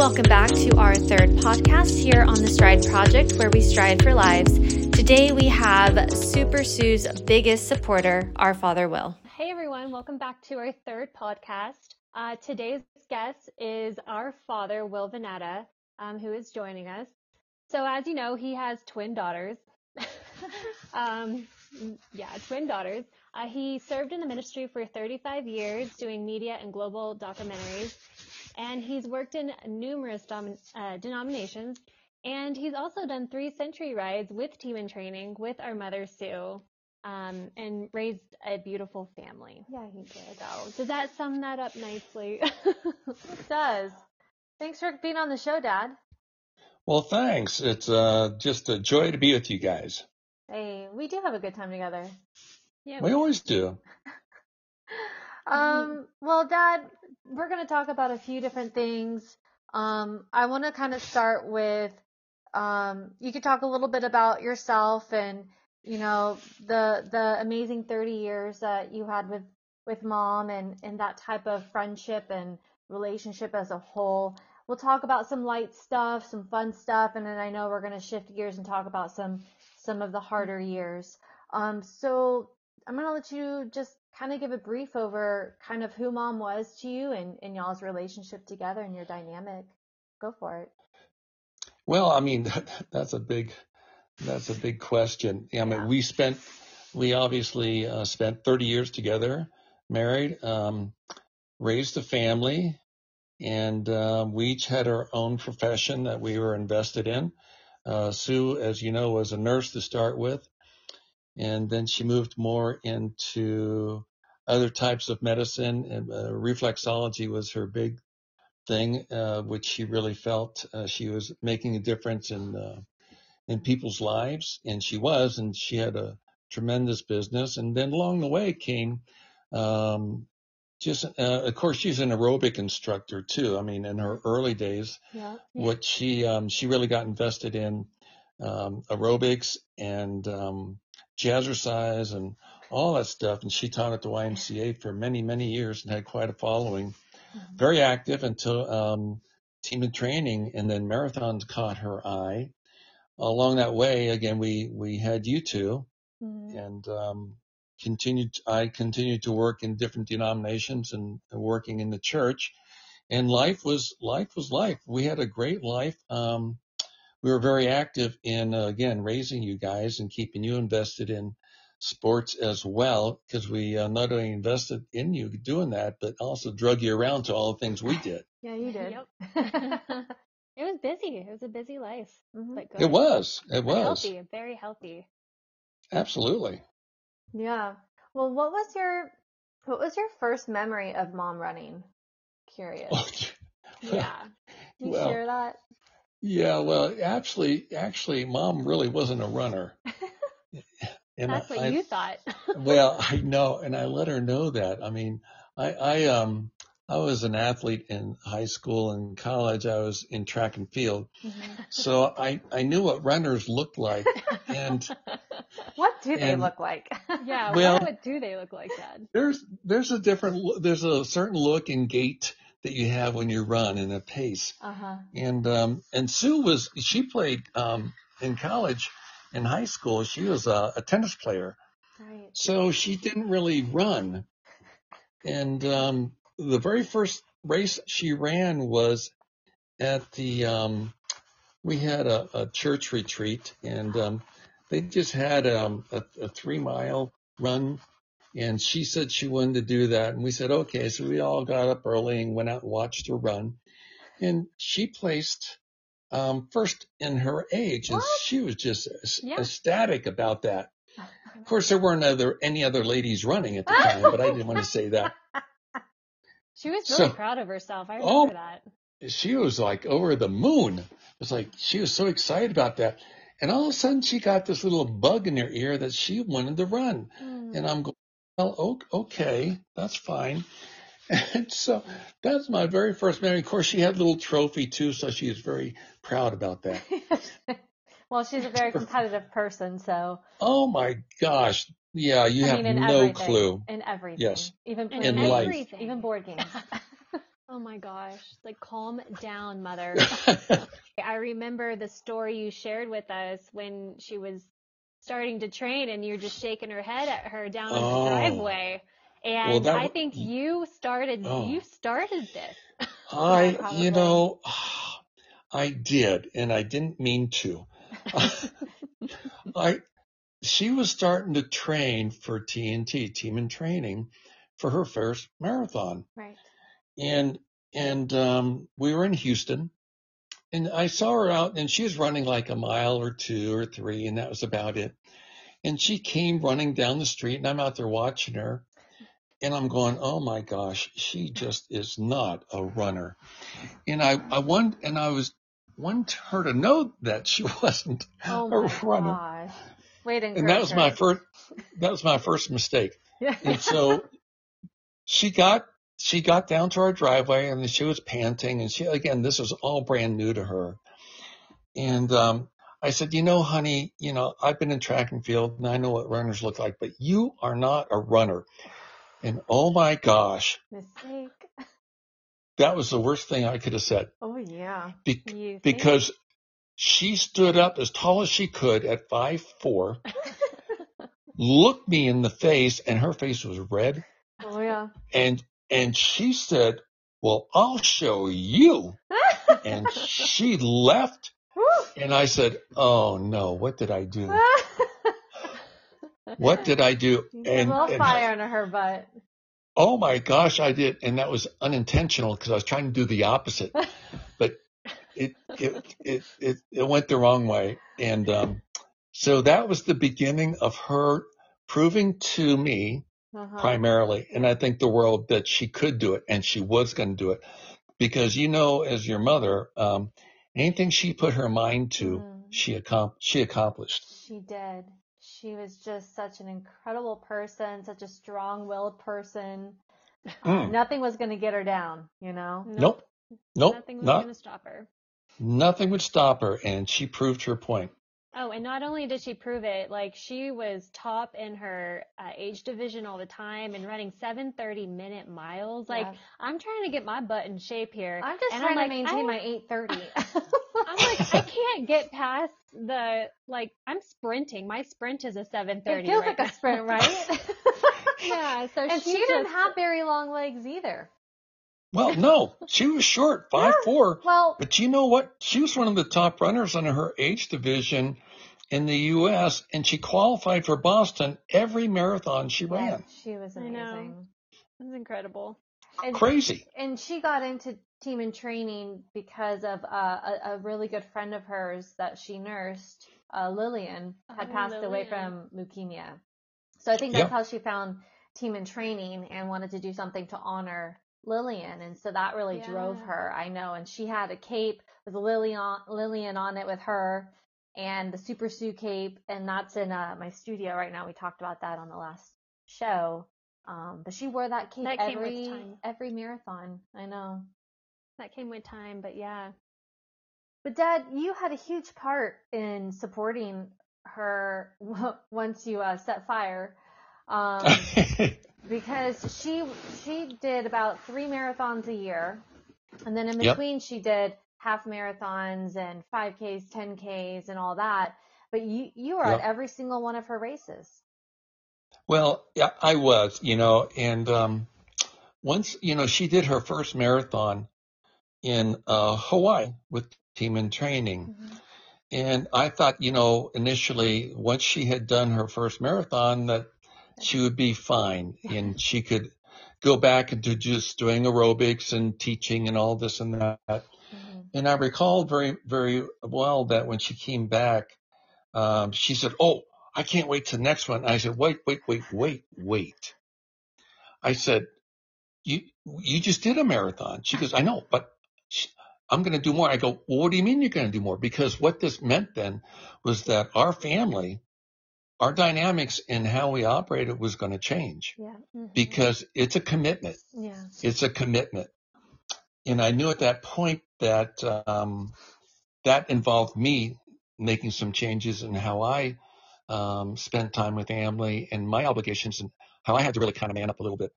Welcome back to our third podcast here on the Stride Project, where we stride for lives. Today we have Super Sue's biggest supporter, our father Will. Hey everyone, welcome back to our third podcast. Uh, today's guest is our father, Will Veneta, um, who is joining us. So, as you know, he has twin daughters. um, yeah, twin daughters. Uh, he served in the ministry for 35 years doing media and global documentaries, and he's worked in numerous dom- uh, denominations. And he's also done three century rides with Team in Training with our mother Sue, um, and raised a beautiful family. Yeah, he did. So, does that sum that up nicely? it does. Thanks for being on the show, Dad. Well, thanks. It's uh, just a joy to be with you guys. Hey, we do have a good time together. yeah. We always do. Um, well, Dad, we're going to talk about a few different things. Um, I want to kind of start with, um, you could talk a little bit about yourself and, you know, the, the amazing 30 years that you had with, with mom and, and that type of friendship and relationship as a whole. We'll talk about some light stuff, some fun stuff, and then I know we're going to shift gears and talk about some, some of the harder years. Um, so I'm going to let you just kind of give a brief over kind of who mom was to you and, and y'all's relationship together and your dynamic. Go for it. Well, I mean, that's a big, that's a big question. I mean, Yeah. we spent, we obviously uh, spent 30 years together, married, um, raised a family, and uh, we each had our own profession that we were invested in. Uh, Sue, as you know, was a nurse to start with, and then she moved more into other types of medicine. And, uh, reflexology was her big thing, uh, which she really felt uh, she was making a difference in uh, in people's lives, and she was, and she had a tremendous business. And then along the way came, um, just uh, of course, she's an aerobic instructor too. I mean, in her early days, Yeah. what she um, she really got invested in um, aerobics and um, jazzercise and all that stuff. And she taught at the YMCA for many many years and had quite a following. Very active until um, team in training, and then marathons caught her eye. Along that way, again, we we had you two, Mhm. and um, continued. I continued to work in different denominations and working in the church. And life was life was life. We had a great life. Um, we were very active in uh, again raising you guys and keeping you invested in sports as well because we uh, not only invested in you doing that but also drug you around to all the things we did Yeah, you did. Yep. It was busy. It was a busy life, Mhm. but good. it was it But was healthy, very healthy. absolutely Yeah. Well, what was your what was your first memory of mom running? Curious. Yeah. Can you well, share that? Yeah well actually actually mom really wasn't a runner and That's what I, you thought. well i know and i let her know that i mean i i um i was an athlete in high school and college i was in track and field Mhm. so i i knew what runners looked like and What do they And- look like? yeah. Well- what, what do they look like, Dad? there's there's a different there's a certain look and gait that you have when you run and a pace Uh huh. and um and sue was she played um in college in high school she was a, a tennis player Right. so she didn't really run and um the very first race she ran was at the um we had a, a church retreat and um they just had um a, a three mile run and she said she wanted to do that and we said okay so we all got up early and went out and watched her run and she placed um first in her age and What? she was just Yeah. ecstatic about that of course there weren't other any other ladies running at the time but i didn't want to say that She was really So- proud of herself. I Oh. that. she was like over the moon. It was like she was so excited about that. And all of a sudden she got this little bug in her ear that she wanted to run. Mm. And I'm going, well, okay, that's fine. And so that's my very first memory. Of course, she had a little trophy too, so she is very proud about that. well, she's a very competitive person, so Oh my gosh. Yeah, you I have mean, in no everything, clue. in everything, Yes. even In playing In life. everything. even board games. Oh my gosh. Like, calm down, mother. I remember the story you shared with us when she was starting to train and you're just shaking her head at her down in Oh. the driveway. And Well, that I think you started, Oh. you started this. I, probably. you know, I did, and I didn't mean to. I, she was starting to train for TNT, team in training, for her first marathon. Right. and and um, we were in Houston, and I saw her out, and she was running like a mile or two or three, and that was about it. And she came running down the street, and I'm out there watching her, and I'm going, "Oh my gosh, she just is not a runner." And I I want and I was want her to know that she wasn't Oh a my runner, gosh. Wait, and that was my first that was my first mistake. Yeah. And so she got she got down to our driveway and she was panting and she again this was all brand new to her. And um I said, you know, honey, you know, I've been in track and field and I know what runners look like, but you are not a runner. And oh my gosh, Mistake. that was the worst thing I could have said Oh yeah. Be- because she stood up as tall as she could at five four, looked me in the face, and her face was red. Oh yeah. and and she said, "Well, I'll show you." And she left, and I said, "Oh no, what did I do? What did I do?" You And, a little and fire under her butt. oh my gosh, I did, and that was unintentional because I was trying to do the opposite, but it it it it, it went the wrong way, and um, so that was the beginning of her proving to me Uh-huh. primarily, and I think the world that she could do it and she was going to do it because you know, as your mother, um, anything she put her mind to, Mhm. she accom- she accomplished. She did. She was just such an incredible person, such a strong-willed person. Uh, Mm. nothing was going to get her down, you know? Nope, nope, Nothing was not going to stop her. nothing would stop her, and she proved her point. Oh, and not only did she prove it, like she was top in her uh, age division all the time and running 7:30 minute miles. Like Yeah. I'm trying to get my butt in shape here. I'm just and trying I'm to maintain my 830. I'm like I can't get past the like I'm sprinting. My sprint is a 7:30. it feels right like a sprint, right? Yeah, so and she, she didn't have very long legs either. Well, no, she was short, five four, Well, but you know what? She was one of the top runners in her age division in the U.S. and she qualified for Boston every marathon she yeah, ran. she was amazing. It was incredible. And, Crazy. and she got into team in training because of uh, a, a really good friend of hers that she nursed, uh, Lillian, had Oh, passed away from leukemia. So I think that's Yeah. how she found team in training and wanted to do something to honor Lillian. And so that really drove her, I know. And she had a cape with Lillian, Lillian on it with her and the Super Sue cape. And that's in uh, my studio right now. We talked about that on the last show. Um, but she wore that cape That every every marathon. I know. That came with time, but yeah. But Dad, you had a huge part in supporting her once you uh, set fire, um, because she she did about three marathons a year, and then in Yep. between she did half marathons and 5Ks, 10Ks, and all that. But you you were Yep. at every single one of her races. Well, yeah, I was, you know, and um, once, you know, she did her first marathon in uh, Hawaii with team in training. And I thought, you know, initially, once she had done her first marathon, that she would be fine and she could go back into just doing aerobics and teaching and all this and that. Mhm. And I recall very, very well that when she came back, um, she said, Oh, I can't wait to the next one. I said, Wait, wait, wait, wait, wait. I said, You, you just did a marathon. She goes, I know, but I'm going to do more. I go, Well, what do you mean you're going to do more? Because what this meant then was that our family, our dynamics and how we operated was going to change Yeah. because it's a commitment Yeah. it's a commitment. And I knew at that point that um, that involved me making some changes in how I um, spent time with Amley and my obligations and how I had to really kind of man up a little bit.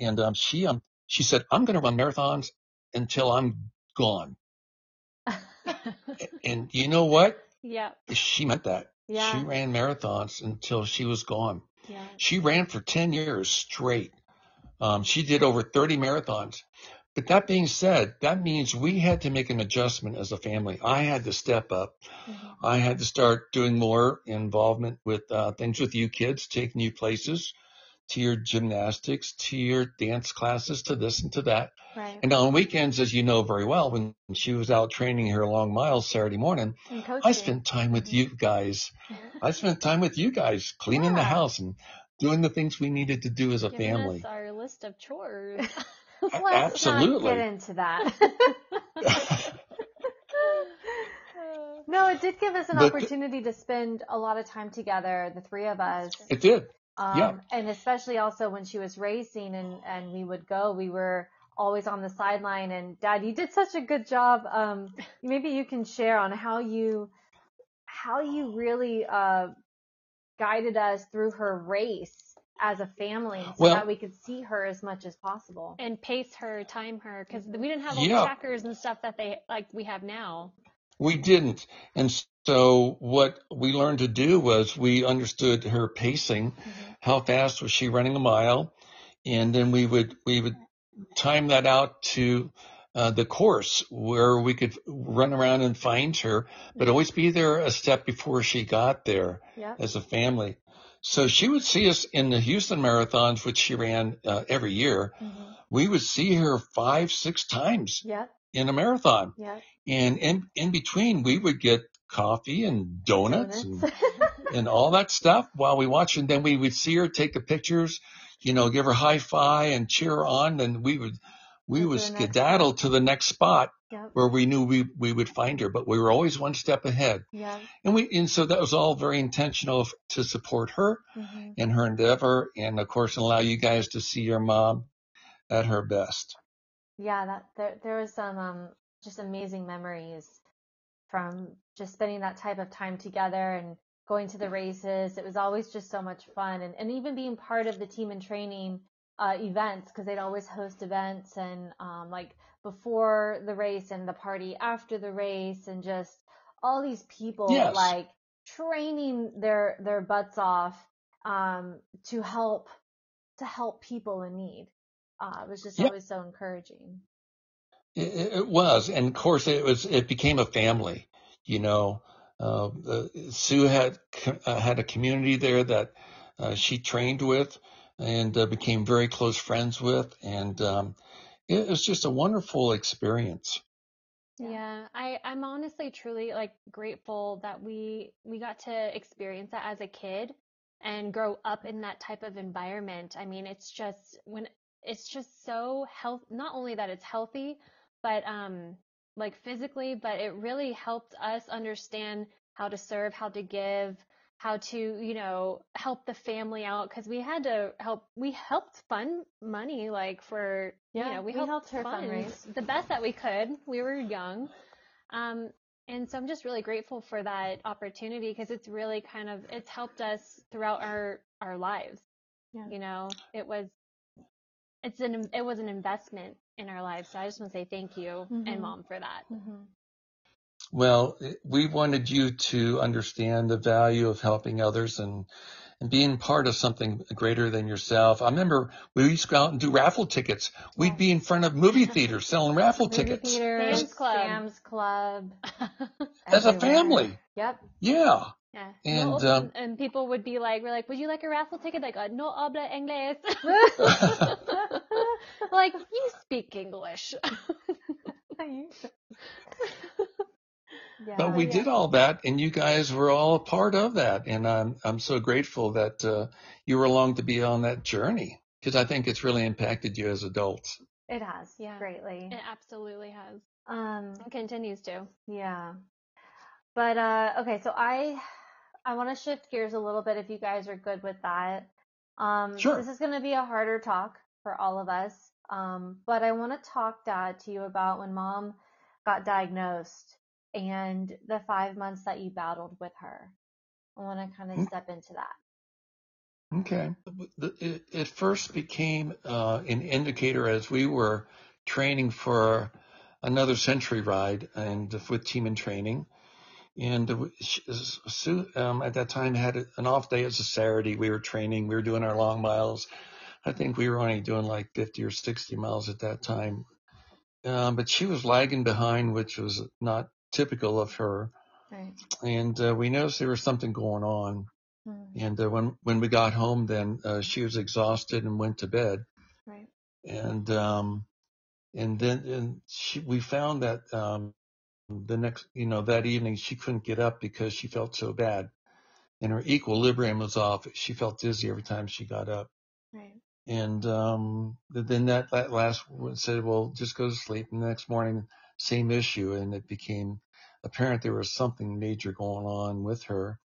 And um, she um, She said, I'm going to run marathons until I'm gone. And you know what? yeah. She meant that. Yeah. She ran marathons until she was gone. Yeah. She ran for 10 years straight. Um, she did over 30 marathons. But that being said, that means we had to make an adjustment as a family. I had to step up. Mhm. I had to start doing more involvement with uh, things with you kids, taking you places, to your gymnastics, to your dance classes, to this and to that. Right. And on weekends, as you know very well, when she was out training her long miles Saturday morning, I spent time with mm-hmm. you guys. I spent time with you guys cleaning the house and doing the things we needed to do as a Giving family. us our list of chores. Let's absolutely. not get into that. no, it did give us an But- opportunity to spend a lot of time together, the three of us. it did. Um, Yeah. And especially also when she was racing and, and we would go, we were always on the sideline. And Dad, you did such a good job. Um, maybe you can share on how you, how you really, uh, guided us through her race as a family so Well- that we could see her as much as possible. and pace her, time her, because we didn't have all Yeah. the trackers and stuff that they like we have now. We didn't. And so what we learned to do was we understood her pacing. How fast was she running a mile? And then we would, we would time that out to uh, the course where we could run around and find her, but always be there a step before she got there Yep. as a family. So she would see us in the Houston marathons, which she ran uh, every year. We would see her five, six times Yep. in a marathon. Yep. And in, in between, we would get coffee and donuts, Donuts. And, and all that stuff while we watch. And then we would see her take the pictures, you know, give her high five and cheer her on. And we would, we would skedaddle to the next spot Yep. where we knew we, we would find her, but we were always one step ahead. Yep. And we, and so that was all very intentional to support her hmm in her endeavor. And of course, allow you guys to see your mom at her best. Yeah, that there there was some um just amazing memories from just spending that type of time together and going to the races. It was always just so much fun and, and even being part of the team in training uh events because they'd always host events and um like before the race and the party after the race and just all these people Yes. like training their their butts off um to help to help people in need. Uh, it was just Yeah. always so encouraging. It, it was, and of course, it was. It became a family. You know, uh, the, Sue had uh, had a community there that uh, she trained with and uh, became very close friends with, and um, it was just a wonderful experience. Yeah. Yeah, I I'm honestly truly like grateful that we we got to experience that as a kid and grow up in that type of environment. I mean, it's just when it's just so health not only that it's healthy, but um like physically, but it really helped us understand how to serve, how to give, how to, you know, help the family out because we had to help we helped fund money like for Yeah, you know, we, we helped her fund fundraise. the best that we could. We were young. Um, and so I'm just really grateful for that opportunity because it's really kind of it's helped us throughout our our lives. Yeah. You know, it was it's an it was an investment in our lives. So I just want to say thank you Mhm. and mom for that. Mm-hmm. Well, we wanted you to understand the value of helping others and and being part of something greater than yourself. I remember we used to go out and do raffle tickets. We'd be in front of movie theaters selling raffle Movie tickets theaters, Sam's Club. Sam's Club, as a family. Yep. Yeah. Yeah. And, No, um, and people would be like, we're like, would you like a raffle ticket? Like, uh, no habla inglés. like, you speak English. yeah. But we yeah. did all that, and you guys were all a part of that, and I'm I'm so grateful that uh, you were along to be on that journey because I think it's really impacted you as adults. It has Yeah. greatly. it absolutely has. Um. And continues to. Yeah. But uh okay, so I I want to shift gears a little bit if you guys are good with that. Um Sure. this is going to be a harder talk for all of us. Um but I want to talk dad to you about when mom got diagnosed and the 5 months that you battled with her. I want to kind of Mm. step into that. Okay. It, it first became uh, an indicator as we were training for another century ride and with team in training. And Sue, um, at that time had an off day as a Saturday. We were training. We were doing our long miles. I think we were only doing like 50 or 60 miles at that time. Um, but she was lagging behind, which was not typical of her. Right. And uh, we noticed there was something going on. Mm. And uh, when when we got home, then uh, she was exhausted and went to bed. Right. And um, and then and she, we found that um, the next, you know, that evening she couldn't get up because she felt so bad, and her equilibrium was off. She felt dizzy every time she got up. Right. And um, then that, that last one said, well, just go to sleep. And the next morning, same issue. And it became apparent there was something major going on with her,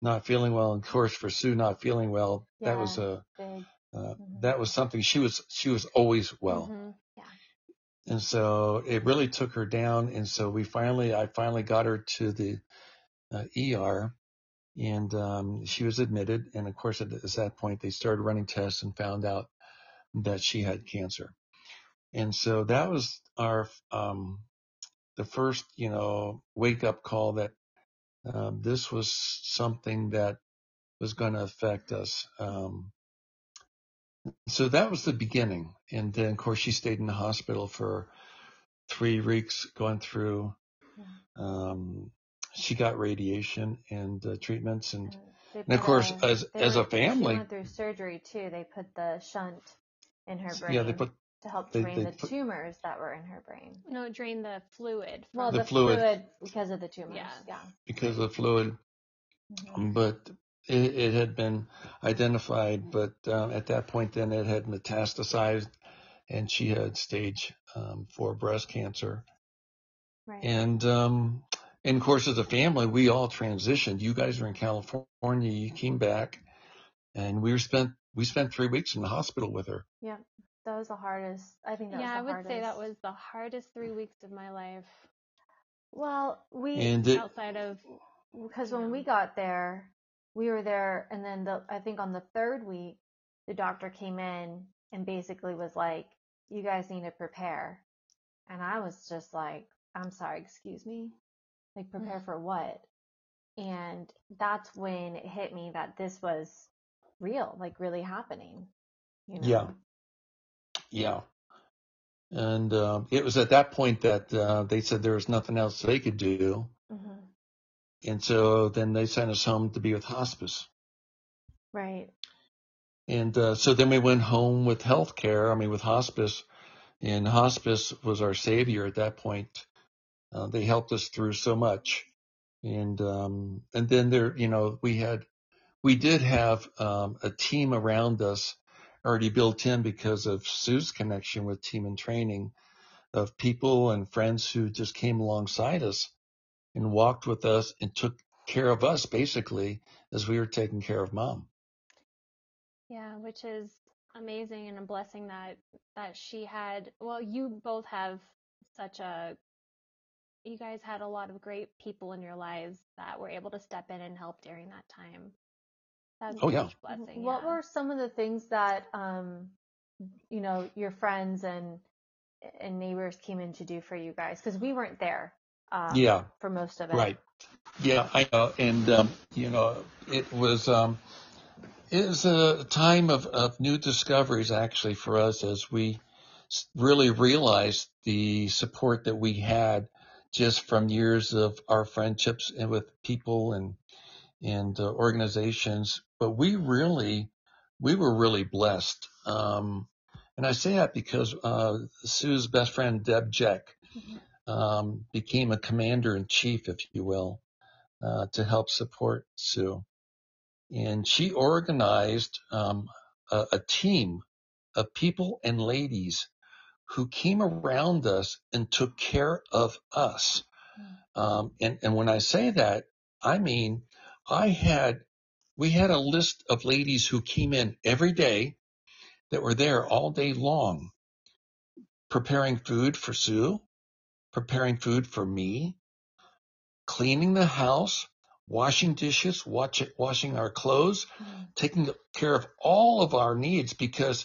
not feeling well. And of course, for Sue not feeling well, yeah, that was a, uh, mm-hmm. that was something she was, she was always well. Mm-hmm. Yeah. And so it really took her down. And so we finally, I finally got her to the uh, ER and um, she was admitted. And of course, at, at that point, they started running tests and found out that she had cancer. And so that was our um, the first, you know, wake up call that um, this was something that was going to affect us. Um, so that was the beginning. And then, of course, she stayed in the hospital for three weeks, going through um, she got radiation and uh, treatments and, and, and of course a, as as a family she went through surgery too they put the shunt in her brain yeah they put to help drain they, they the put, tumors that were in her brain no drain the fluid well the, the fluid, fluid, because of the tumors yeah, yeah. because of the fluid mm-hmm. but it, it, had been identified but um, at that point then it had metastasized and she had stage um, four breast cancer right. and um, and of course, as a family, we all transitioned. You guys are in California. You came back, and we were spent we spent three weeks in the hospital with her. Yeah, that was the hardest. I think that yeah, I would hardest. say that was the hardest three weeks of my life. Well, we and it, outside of because when know. we got there, we were there, and then the I think on the third week, the doctor came in and basically was like, "You guys need to prepare," and I was just like, "I'm sorry, excuse me." Like prepare mm. for what? And that's when it hit me that this was real, like really happening. You know? Yeah. Yeah. And uh, it was at that point that uh, they said there was nothing else they could do. Mm-hmm. And so then they sent us home to be with hospice. Right. And uh, so then we went home with health care, I mean, with hospice. And hospice was our savior at that point. Uh, they helped us through so much. And, um, and then there, you know, we had, we did have, um, a team around us already built in because of Sue's connection with team in training of people and friends who just came alongside us and walked with us and took care of us basically as we were taking care of mom. Yeah, which is amazing and a blessing that that she had well you both have such a you guys had a lot of great people in your lives that were able to step in and help during that time. That's oh, yeah. blessing. What yeah. were some of the things that, um, you know, your friends and and neighbors came in to do for you guys? Because we weren't there. Um, yeah. For most of it. Right. Yeah, I know, and um, you know, it was um, it was a time of, of new discoveries actually for us as we really realized the support that we had just from years of our friendships and with people and and uh, organizations. But we really, we were really blessed. Um, and I say that because uh, Sue's best friend Deb Jeck mm-hmm. um, became a commander in chief, if you will, uh, to help support Sue. And she organized um, a, a team of people and ladies who came around us and took care of us. Um, and, and when I say that, I mean, I had, we had a list of ladies who came in every day that were there all day long, preparing food for Sue, preparing food for me, cleaning the house, washing dishes, watch, washing our clothes, Mm. taking care of all of our needs because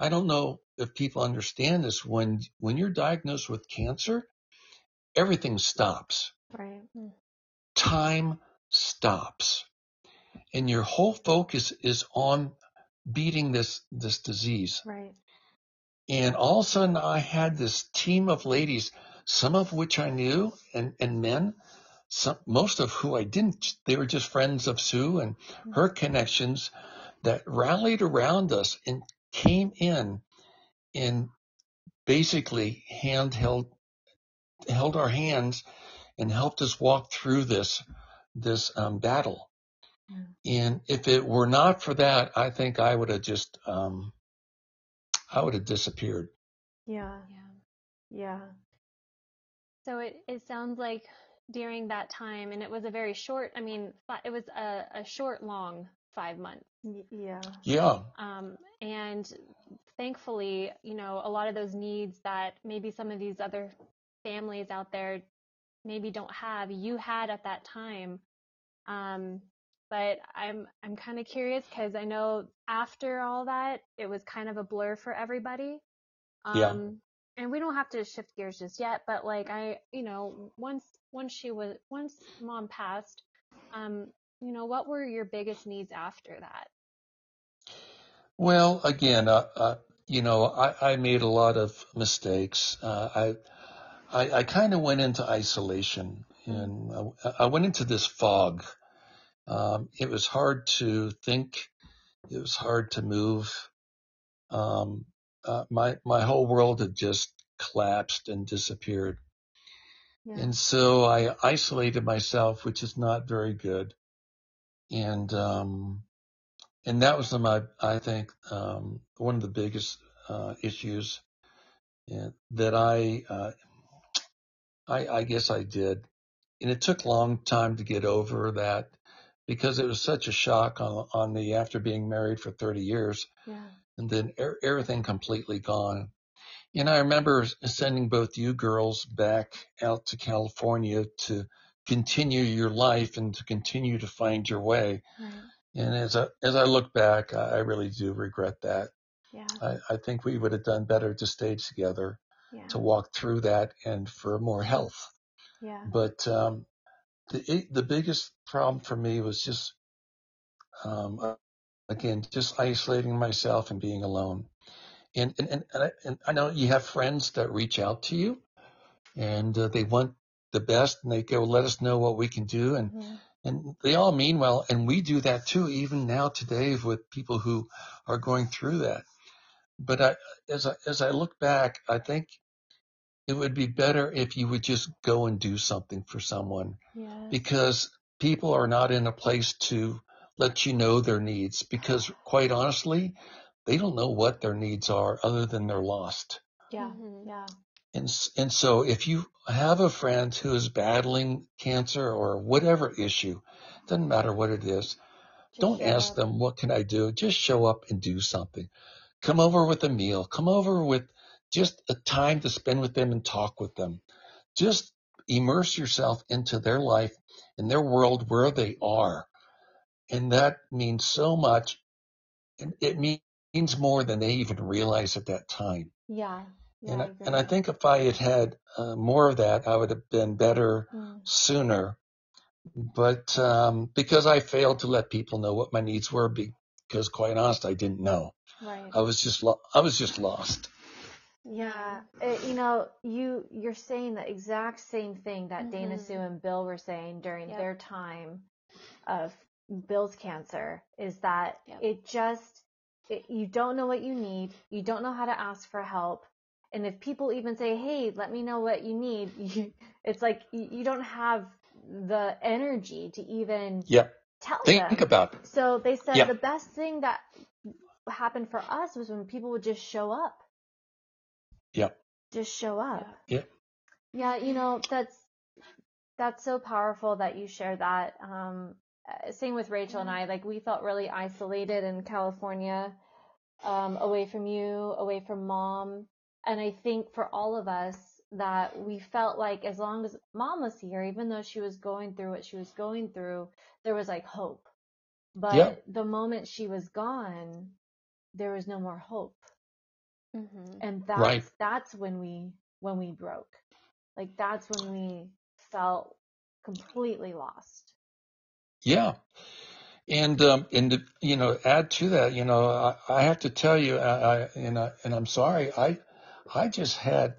I don't know if people understand this. When, when you're diagnosed with cancer, everything stops. Right. Mm. Time stops. And your whole focus is on beating this, this disease. Right. And all of a sudden I had this team of ladies, some of which I knew and, and men, some, most of who I didn't. They were just friends of Sue and mm. her connections that rallied around us and came in and basically handheld, held our hands and helped us walk through this, this um, battle. And if it were not for that, I think I would have just, um, I would have disappeared. Yeah. Yeah. Yeah. So it, it sounds like during that time, and it was a very short, I mean, it was a, a short, long five months. Yeah. Yeah. Um, and thankfully, you know, a lot of those needs that maybe some of these other families out there maybe don't have, you had at that time. Um, but I'm I'm kind of curious because I know after all that, it was kind of a blur for everybody. Um, Yeah. and we don't have to shift gears just yet, but like I, you know, once once she was once mom passed, um, you know, what were your biggest needs after that? Well, again, uh, uh, you know, I, I made a lot of mistakes. Uh, I, I, I kind of went into isolation and I, I went into this fog. Um, it was hard to think. It was hard to move. Um, uh, my, my whole world had just collapsed and disappeared. Yeah. And so I isolated myself, which is not very good. And, um, and that was my, I think, um, one of the biggest, uh, issues that I, uh, I, I guess I did. And it took a long time to get over that because it was such a shock on, on me after being married for 30 years Yeah. and then er- everything completely gone. And I remember sending both you girls back out to California to continue your life and to continue to find your way. Right. And as I, as I look back, I really do regret that. Yeah. I, I think we would have done better to stay together, Yeah. to walk through that and for more health. Yeah. But, um, the, the biggest problem for me was just, um, again, just isolating myself and being alone. And, and, and, and, I, and I know you have friends that reach out to you and uh, they want the best and they go, let us know what we can do. And, Mhm. And they all mean well. And we do that too, even now today with people who are going through that. But I, as I, as I look back, I think it would be better if you would just go and do something for someone Yeah. because people are not in a place to let you know their needs because quite honestly, they don't know what their needs are other than they're lost. Yeah. Mhm. Yeah. And, and so if you have a friend who is battling cancer or whatever issue, doesn't matter what it is, Just don't ask up. them, what can I do? Just show up and do something. Come over with a meal. Come over with just a time to spend with them and talk with them. Just immerse yourself into their life, in their world where they are. And that means so much. And it means more than they even realize at that time. Yeah. Yeah. and, I, and I think if I had had uh, more of that, I would have been better Mm. sooner. But um, because I failed to let people know what my needs were, because quite honest, I didn't know. Right. I was just lo- I was just lost. Yeah, it, you know, you you're saying the exact same thing that Dana Mhm. Sue and Bill were saying during Yep. their time of Bill's cancer is that Yep. it just it, you don't know what you need, you don't know how to ask for help, and if people even say, "Hey, let me know what you need," you, it's like you, you don't have the energy to even Yep. tell Think them. about it. So they said Yeah. the best thing that happened for us was when people would just show up Yep. just show up. Yeah. Yeah, you know, that's that's so powerful that you share that. Um uh, same with Rachel and I, like we felt really isolated in California, um, away from you, away from mom. And I think for all of us, that we felt like as long as mom was here, even though she was going through what she was going through, there was like hope. But Yeah. the moment she was gone, there was no more hope. Mm-hmm. And that's Right. that's when we when we broke. Like that's when we felt completely lost. Yeah. And, um, and, you know, add to that, you know, I, I have to tell you, I, I, and I, and I'm sorry, I, I just had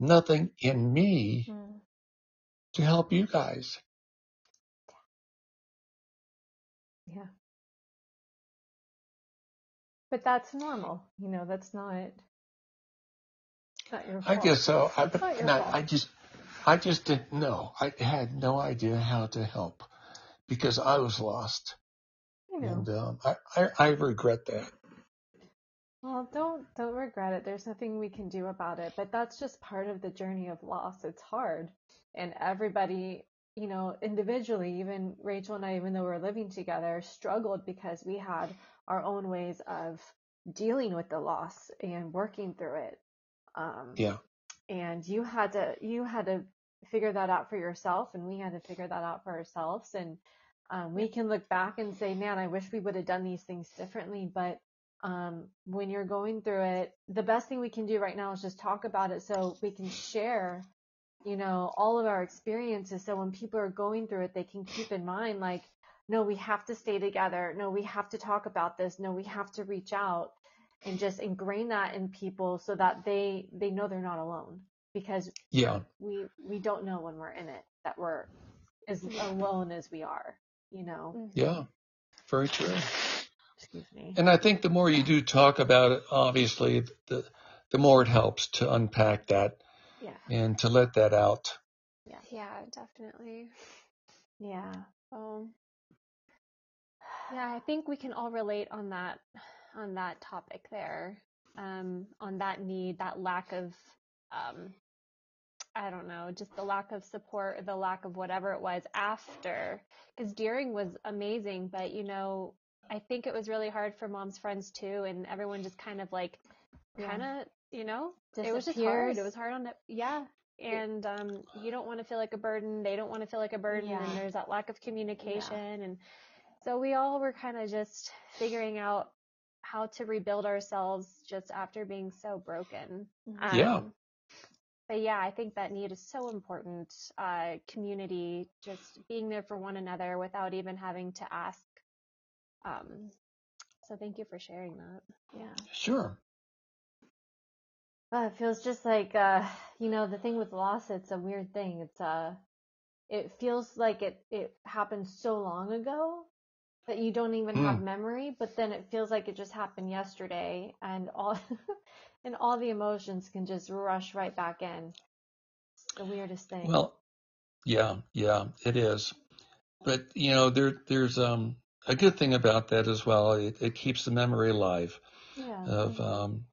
nothing in me Mm. to help you guys. Yeah. But that's normal. You know, that's not not your fault. I guess so. I, not I. I just, I just didn't know. I had no idea how to help because I was lost. You know. And, um, I, I, I regret that. Well, don't don't regret it. There's nothing we can do about it, but that's just part of the journey of loss. It's hard. And everybody, you know, individually, even Rachel and I, even though we're living together, struggled because we had our own ways of dealing with the loss and working through it. Um, Yeah. and you had to you had to figure that out for yourself and we had to figure that out for ourselves and um, we can look back and say man i wish we would have done these things differently but um, when you're going through it the best thing we can do right now is just talk about it so we can share you know all of our experiences so when people are going through it they can keep in mind like no we have to stay together no we have to talk about this no we have to reach out and just ingrain that in people so that they they know they're not alone because Yeah. we we don't know when we're in it that we're as alone as we are you know Mm-hmm. Yeah. Very true. Excuse me And I think the more you do talk about it, obviously, the the more it helps to unpack that yeah and to let that out. Yeah, definitely. yeah Um, yeah, I think we can all relate on that on that topic there. Um, on that need, that lack of um, I don't know, just the lack of support, the lack of whatever it was after. Because during was amazing, but you know, I think it was really hard for mom's friends too, and everyone just kind of like, Yeah. kind of, you know, it was just hard. It was hard on it. Yeah. And um, you don't want to feel like a burden. They don't want to feel like a burden. Yeah. And there's that lack of communication. And so we all were kind of just figuring out how to rebuild ourselves just after being so broken. Mhm. Yeah. Um, But yeah, I think that need is so important. Uh, community, just being there for one another without even having to ask. Um, so thank you for sharing that. yeah Sure. Uh, it feels just like uh, you know, the thing with loss, it's a weird thing. It's uh it feels like it it happened so long ago that you don't even have memory, but then it feels like it just happened yesterday and all and all the emotions can just rush right back in. It's the weirdest thing. Well, yeah, yeah, it is. But you know, there there's um a good thing about that as well. It, it keeps the memory alive yeah. of um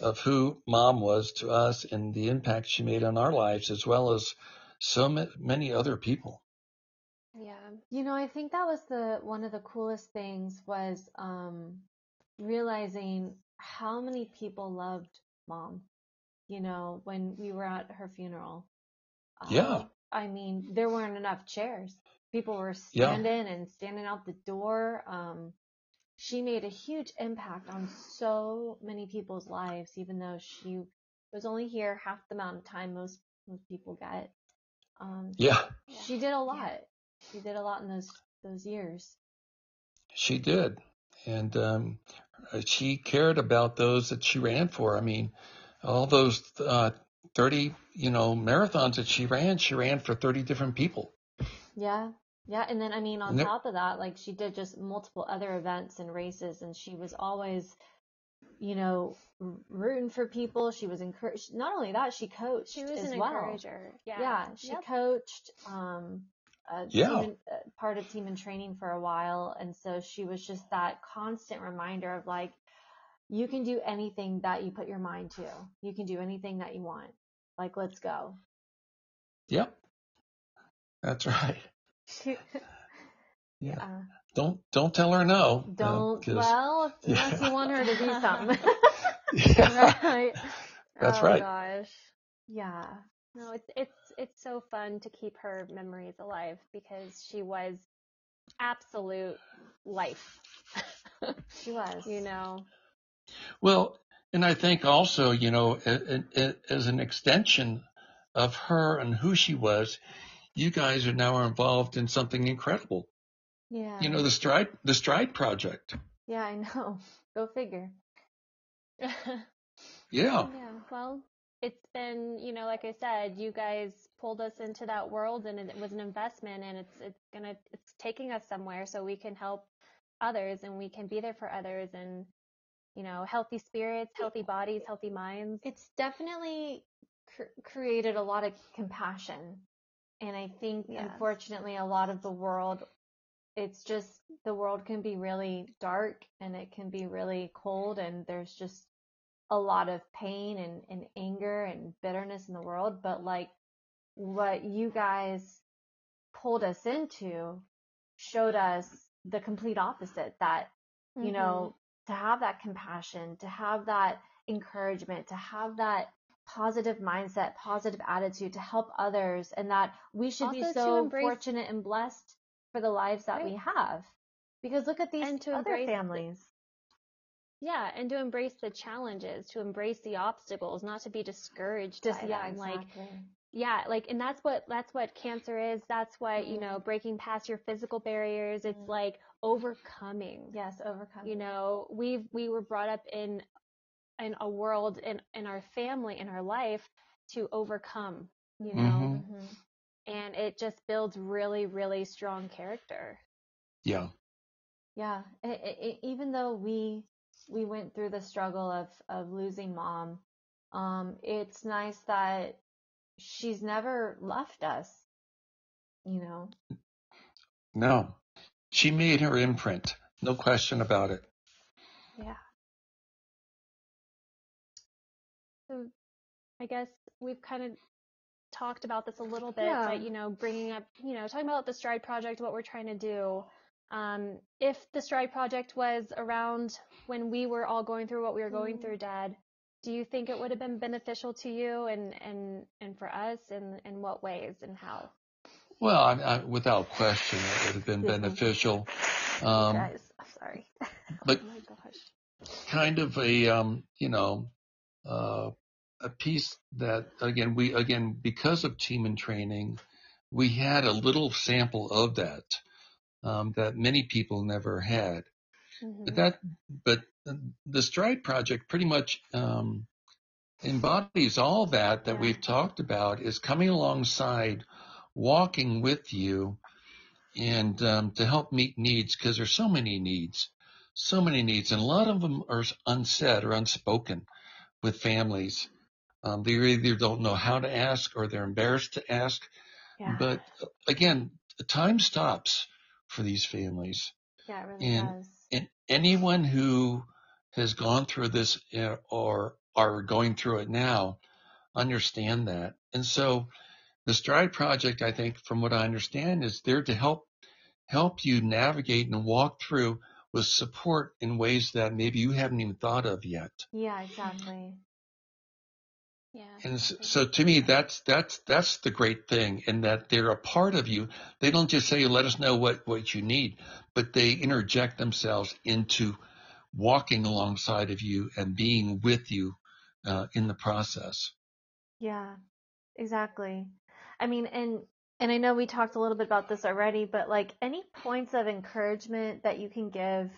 of who mom was to us and the impact she made on our lives as well as so ma- many other people. Yeah. You know, I think that was the one of the coolest things was um realizing how many people loved mom. You know, when we were at her funeral. Yeah. Um, I mean, there weren't enough chairs. People were Yeah. standing and standing out the door. Um, she made a huge impact on so many people's lives, even though she was only here half the amount of time most most people get. Um, Yeah, she did a lot. She did a lot in those those years. she did. And um uh, she cared about those that she ran for. I mean, all those uh 30, you know, marathons that she ran, she ran for 30 different people. Yeah. Yeah, and then I mean on And top of that, like she did just multiple other events and races and she was always you know, rooting for people. She was encouraged. Not only that, she coached She was as an well. encourager. Yeah. Yeah, she Yep. coached um a Yeah. team in, uh, part of team in training for a while and so she was just that constant reminder of like you can do anything that you put your mind to. You can do anything that you want. Like let's go. Yep. That's right. She, Yeah. uh, Don't don't tell her no. uh, don't 'cause- well Yeah. unless you want her to do something. yeah, right. That's oh, right. gosh. Yeah. No, it's it's it's so fun to keep her memories alive because she was absolute life. She was. you know. Well, and I think also, you know, as an extension of her and who she was, you guys are now involved in something incredible. Yeah. You know, the Stride, the Stride Project. Yeah, I know. Go figure. Yeah. Yeah, well, it's been, you know, like I said, you guys pulled us into that world and it was an investment and it's it's gonna it's taking us somewhere so we can help others and we can be there for others and you know, healthy spirits, healthy bodies, healthy minds. It's definitely cr- created a lot of compassion. And I think, Yes. unfortunately, a lot of the world, it's just the world can be really dark and it can be really cold, and there's just a lot of pain and, and anger and bitterness in the world. But like what you guys pulled us into showed us the complete opposite that you Mm-hmm. know, to have that compassion, to have that encouragement, to have that positive mindset, positive attitude to help others, and that we should be Also to so embrace- fortunate and blessed for the lives that we have. Because look at these other the- families. Yeah, and to embrace the challenges, to embrace the obstacles, not to be discouraged Just by yeah, them. Like exactly. yeah, like and that's what that's what cancer is. That's what, you Mhm. know, breaking past your physical barriers. It's Mhm. like overcoming. yes, overcome. You know, we we were brought up in in a world in in our family in our life to overcome, you know. Mhm. Mhm. And it just builds really really strong character. Yeah. Yeah, I I I- even though we we went through the struggle of of losing mom, um, it's nice that she's never left us. You know, No. She made her imprint. No question about it. Yeah. I guess we've kind of talked about this a little bit, Yeah. but you know, bringing up, you know, talking about the Stride Project, what we're trying to do. Um, if the Stride Project was around when we were all going through what we were going Mm. through, Dad, do you think it would have been beneficial to you and and and for us, and in what ways and how? Well, I, I, without question, it would have been beneficial. Um, Guys, I'm sorry. but oh my gosh. kind of a um, you know uh, a piece that again we again because of team in training we had a little sample of that um, that many people never had but Mhm. that but the stride project pretty much um, embodies all that that Yeah. we've talked about is coming alongside walking with you and um, to help meet needs because there's so many needs so many needs and a lot of them are unsaid or unspoken with families um, they either don't know how to ask or they're embarrassed to ask yeah, but again time stops for these families yeah, it really and- does. and anyone who has gone through this uh, or are going through it now understand that. And so the Stride Project, I think, from what I understand, is there to help help you navigate and walk through with support in ways that maybe you haven't even thought of yet. Yeah, exactly. Yeah. And so to me, that's that's that's the great thing, in that they're a part of you. They don't just say, "Let us know what what you need," but they interject themselves into walking alongside of you and being with you uh, in the process. Yeah, exactly. I mean, and and I know we talked a little bit about this already, but like any points of encouragement that you can give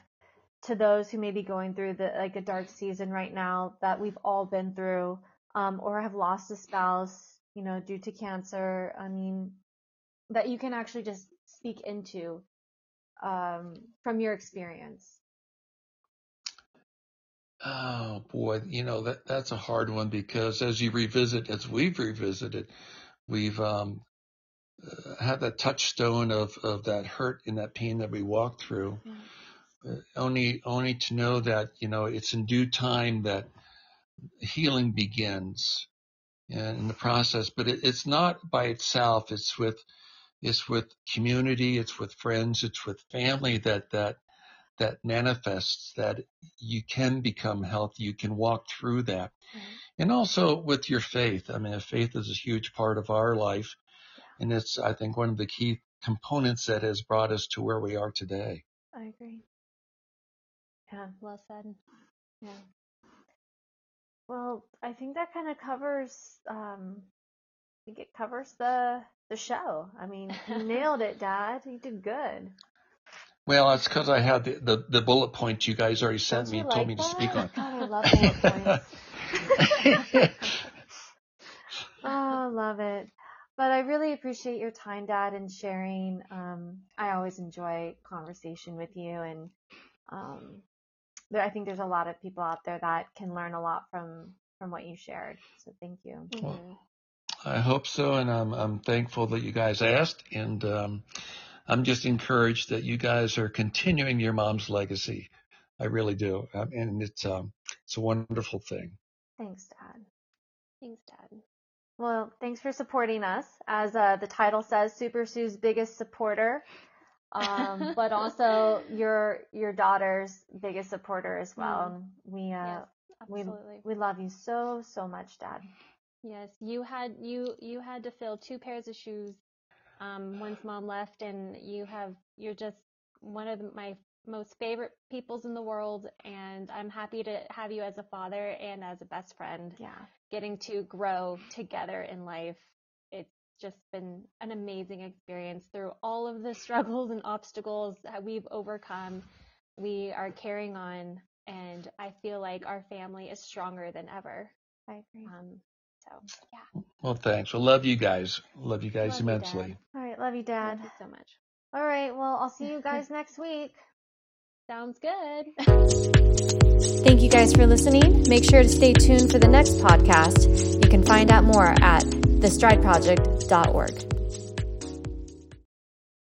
to those who may be going through the like a dark season right now that we've all been through, um, or have lost a spouse, you know, due to cancer. I mean, that you can actually just speak into um, from your experience. Oh boy, you know that that's a hard one because as you revisit, as we've revisited, we've um, uh, had that touchstone of of that hurt and that pain that we walked through. Uh, only only to know that you know it's in due time that healing begins in the process. But it, it's not by itself. It's with it's with community. It's with friends. It's with family that that that manifests that you can become healthy, you can walk through that. Mm-hmm. And also with your faith. I mean, faith is a huge part of our life. And it's, I think, one of the key components that has brought us to where we are today. I agree. Yeah, well said. Yeah. Well, I think that kind of covers. Um, I think it covers the the show. I mean, you nailed it, Dad. You did good. Well, that's because I had the, the, the, bullet points you guys already sent Don't me you and told like me to speak on. God, I love bullet points. Oh, I love it. But I really appreciate your time, Dad, and sharing. Um, I always enjoy conversation with you, and um, there, I think there's a lot of people out there that can learn a lot from from what you shared. So thank you. Well, Mhm. I hope so, and I'm I'm thankful that you guys asked, and um, I'm just encouraged that you guys are continuing your mom's legacy. I really do, um, and it's um, it's a wonderful thing. Thanks, Dad. Thanks, Dad. Well, thanks for supporting us. As uh, the title says, Super Sue's biggest supporter, um, but also your your daughter's biggest supporter as well. We uh, yes, we we love you so so much, Dad. Yes, you had you you had to fill two pairs of shoes um, once mom left, and you have you're just one of the, my most favorite peoples in the world, and I'm happy to have you as a father and as a best friend, Yeah. getting to grow together in life. It's just been an amazing experience through all of the struggles and obstacles that we've overcome. We are carrying on, and I feel like our family is stronger than ever. I agree. Um, so yeah. Well, thanks. Well, love you guys. Love you guys Love immensely. Dad. All right, love you, Dad. Thank you so much. All right, well, I'll see you guys next week. Sounds good. Thank you guys for listening. Make sure to stay tuned for the next podcast. You can find out more at thestrideproject.org.